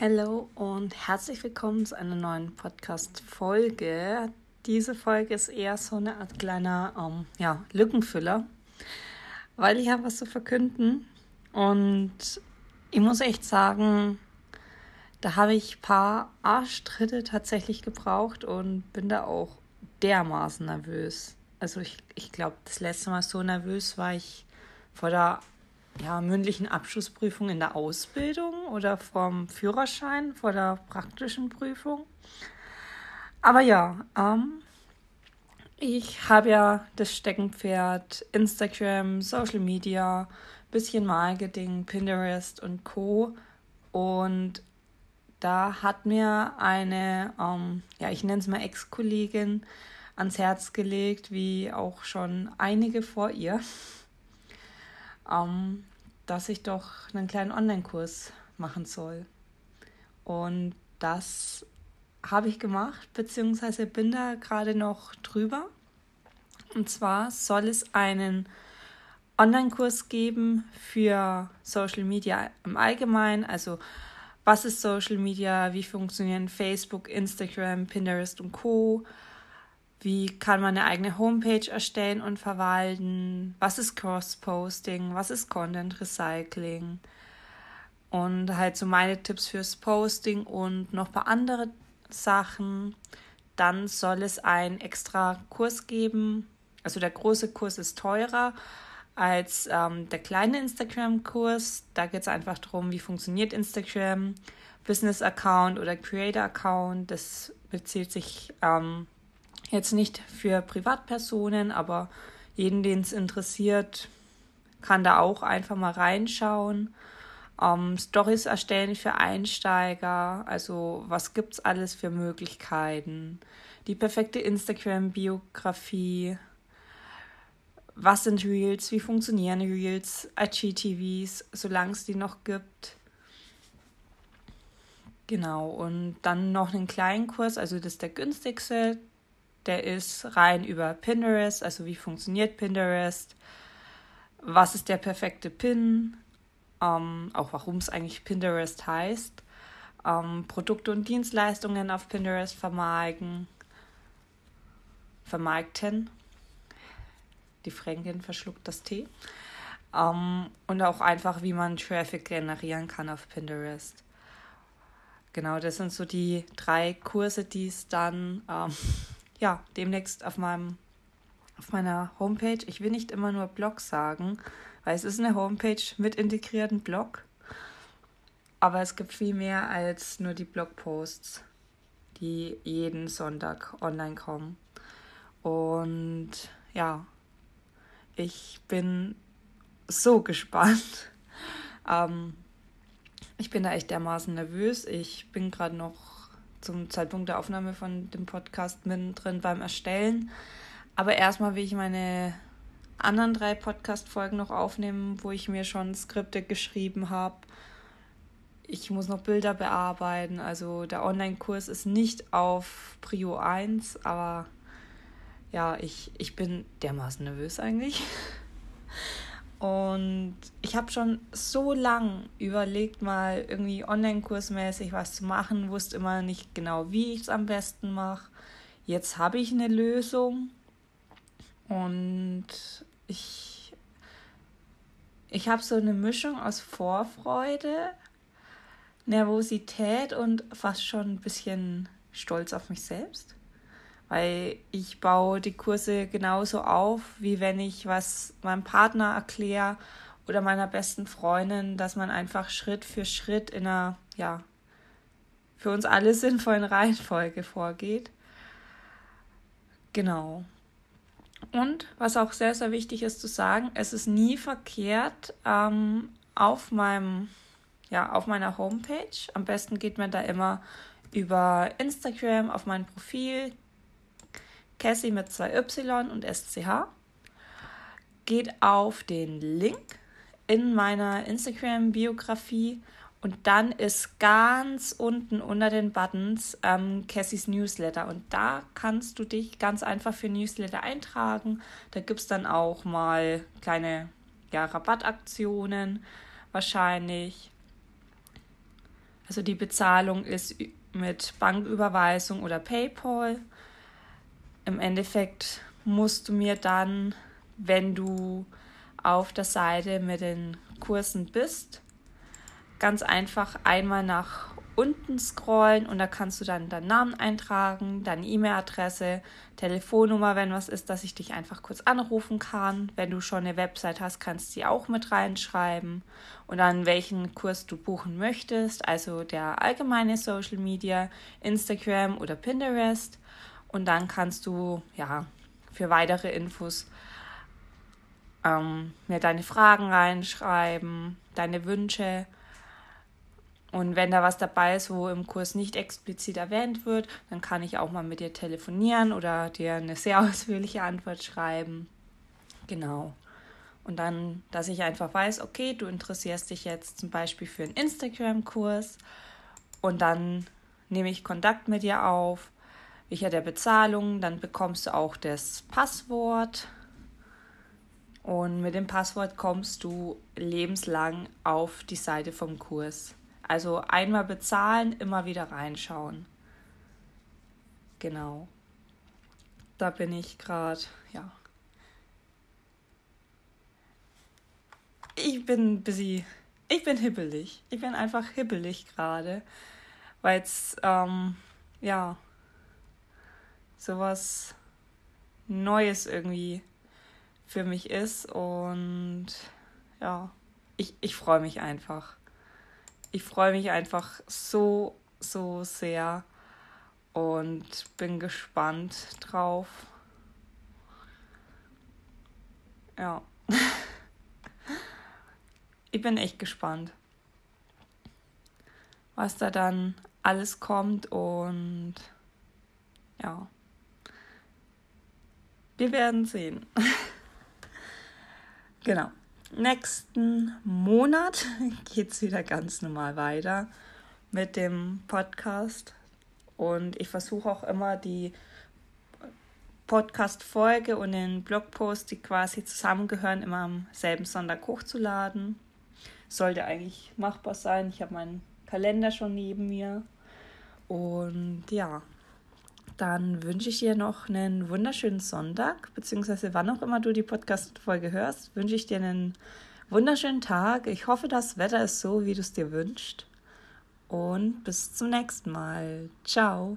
Hallo und herzlich willkommen zu einer neuen Podcast-Folge. Diese Folge ist eher so eine Art kleiner ähm, ja, Lückenfüller, weil ich habe was zu verkünden und ich muss echt sagen, da habe ich ein paar Arschtritte tatsächlich gebraucht und bin da auch dermaßen nervös. Also ich, ich glaube, das letzte Mal so nervös war ich vor der ja, mündlichen Abschlussprüfung in der Ausbildung oder vom Führerschein, vor der praktischen Prüfung. Aber ja, ähm, ich habe ja das Steckenpferd Instagram, Social Media, bisschen Marketing, Pinterest und Co. Und da hat mir eine, ähm, ja, ich nenne es mal Ex-Kollegin ans Herz gelegt, wie auch schon einige vor ihr, ähm, dass ich doch einen kleinen Online-Kurs machen soll. Und das habe ich gemacht, beziehungsweise bin da gerade noch drüber. Und zwar soll es einen Online-Kurs geben für Social Media im Allgemeinen, also was ist Social Media, wie funktionieren Facebook, Instagram, Pinterest und Co. Wie kann man eine eigene Homepage erstellen und verwalten? Was ist Cross-Posting? Was ist Content Recycling? Und halt so meine Tipps fürs Posting und noch ein paar andere Sachen. Dann soll es einen extra Kurs geben. Also der große Kurs ist teurer als ähm, der kleine Instagram-Kurs. Da geht es einfach darum, wie funktioniert Instagram, Business-Account oder Creator-Account. Das bezieht sich ähm, jetzt nicht für Privatpersonen, aber jeden, den es interessiert, kann da auch einfach mal reinschauen. Ähm, Stories erstellen für Einsteiger, also was gibt es alles für Möglichkeiten? Die perfekte Instagram-Biografie, was sind Reels, wie funktionieren Reels, IGTVs, solange es die noch gibt. Genau, und dann noch einen kleinen Kurs, also das ist der günstigste, der ist rein über Pinterest, also wie funktioniert Pinterest, was ist der perfekte Pin, ähm, auch warum es eigentlich Pinterest heißt, ähm, Produkte und Dienstleistungen auf Pinterest vermarkten, vermarkten die Fränkin verschluckt das Tee. Um, ähm, und auch einfach, wie man Traffic generieren kann auf Pinterest. Genau, das sind so die drei Kurse, die es dann ähm, ja, demnächst auf meinem auf meiner Homepage. Ich will nicht immer nur Blog sagen, weil es ist eine Homepage mit integrierten Blog. Aber es gibt viel mehr als nur die Blogposts, die jeden Sonntag online kommen. Und ja, ich bin so gespannt. Ähm, ich bin da echt dermaßen nervös. Ich bin gerade noch zum Zeitpunkt der Aufnahme von dem Podcast mittendrin beim Erstellen. Aber erstmal will ich meine anderen drei Podcast-Folgen noch aufnehmen, wo ich mir schon Skripte geschrieben habe. Ich muss noch Bilder bearbeiten. Also der Online-Kurs ist nicht auf Prio 1, aber ja, ich, ich bin dermaßen nervös eigentlich. Und ich habe schon so lang überlegt, mal irgendwie online-kursmäßig was zu machen, wusste immer nicht genau, wie ich es am besten mache. Jetzt habe ich eine Lösung und ich, ich habe so eine Mischung aus Vorfreude, Nervosität und fast schon ein bisschen Stolz auf mich selbst weil ich baue die Kurse genauso auf, wie wenn ich was meinem Partner erkläre oder meiner besten Freundin, dass man einfach Schritt für Schritt in einer, ja, für uns alle sinnvollen Reihenfolge vorgeht. Genau. Und was auch sehr, sehr wichtig ist zu sagen, es ist nie verkehrt, ähm, auf meinem, ja, auf meiner Homepage. Am besten geht man da immer über Instagram auf mein Profil, Cassie mit zwei Y und SCH. Geht auf den Link in meiner Instagram-Biografie Und dann ist ganz unten unter den Buttons ähm, Cassys Newsletter. Und da kannst du dich ganz einfach für Newsletter eintragen. Da gibt es dann auch mal kleine ja, Rabattaktionen wahrscheinlich. Also die Bezahlung ist mit Banküberweisung oder PayPal. Im Endeffekt musst du mir dann, wenn du auf der Seite mit den Kursen bist, ganz einfach einmal nach unten scrollen und da kannst du dann deinen Namen eintragen, deine E-Mail-Adresse, Telefonnummer, wenn was ist, dass ich dich einfach kurz anrufen kann. Wenn du schon eine Website hast, kannst du sie auch mit reinschreiben und dann welchen Kurs du buchen möchtest, also der allgemeine Social Media, Instagram oder Pinterest und dann kannst du ja für weitere Infos ähm, mir deine Fragen reinschreiben, deine Wünsche und wenn da was dabei ist, wo im Kurs nicht explizit erwähnt wird, dann kann ich auch mal mit dir telefonieren oder dir eine sehr ausführliche Antwort schreiben. Genau. Und dann, dass ich einfach weiß, okay, du interessierst dich jetzt zum Beispiel für einen Instagram-Kurs und dann nehme ich Kontakt mit dir auf, welcher der Bezahlung, dann bekommst du auch das Passwort und mit dem Passwort kommst du lebenslang auf die Seite vom Kurs. Also einmal bezahlen, immer wieder reinschauen. Genau. Da bin ich gerade, ja. Ich bin bisschen, ich bin hibbelig. Ich bin einfach hibbelig gerade, weil es, ähm, ja, sowas Neues irgendwie für mich ist und ja, ich, ich freue mich einfach ich freue mich einfach so, so sehr und bin gespannt drauf. Ja. ich bin echt gespannt, was da dann alles kommt und ja. Wir werden sehen. genau nächsten Monat geht es wieder ganz normal weiter mit dem Podcast. Und ich versuche auch immer die Podcast-Folge und den Blogpost, die quasi zusammengehören, immer am selben Sonntag hochzuladen. Sollte eigentlich machbar sein. Ich habe meinen Kalender schon neben mir. Und ja, dann wünsche ich dir noch einen wunderschönen Sonntag, beziehungsweise wann auch immer du die Podcast-Folge hörst, wünsche ich dir einen wunderschönen Tag. Ich hoffe, das Wetter ist so, wie du es dir wünschst. Und bis zum nächsten Mal. Ciao.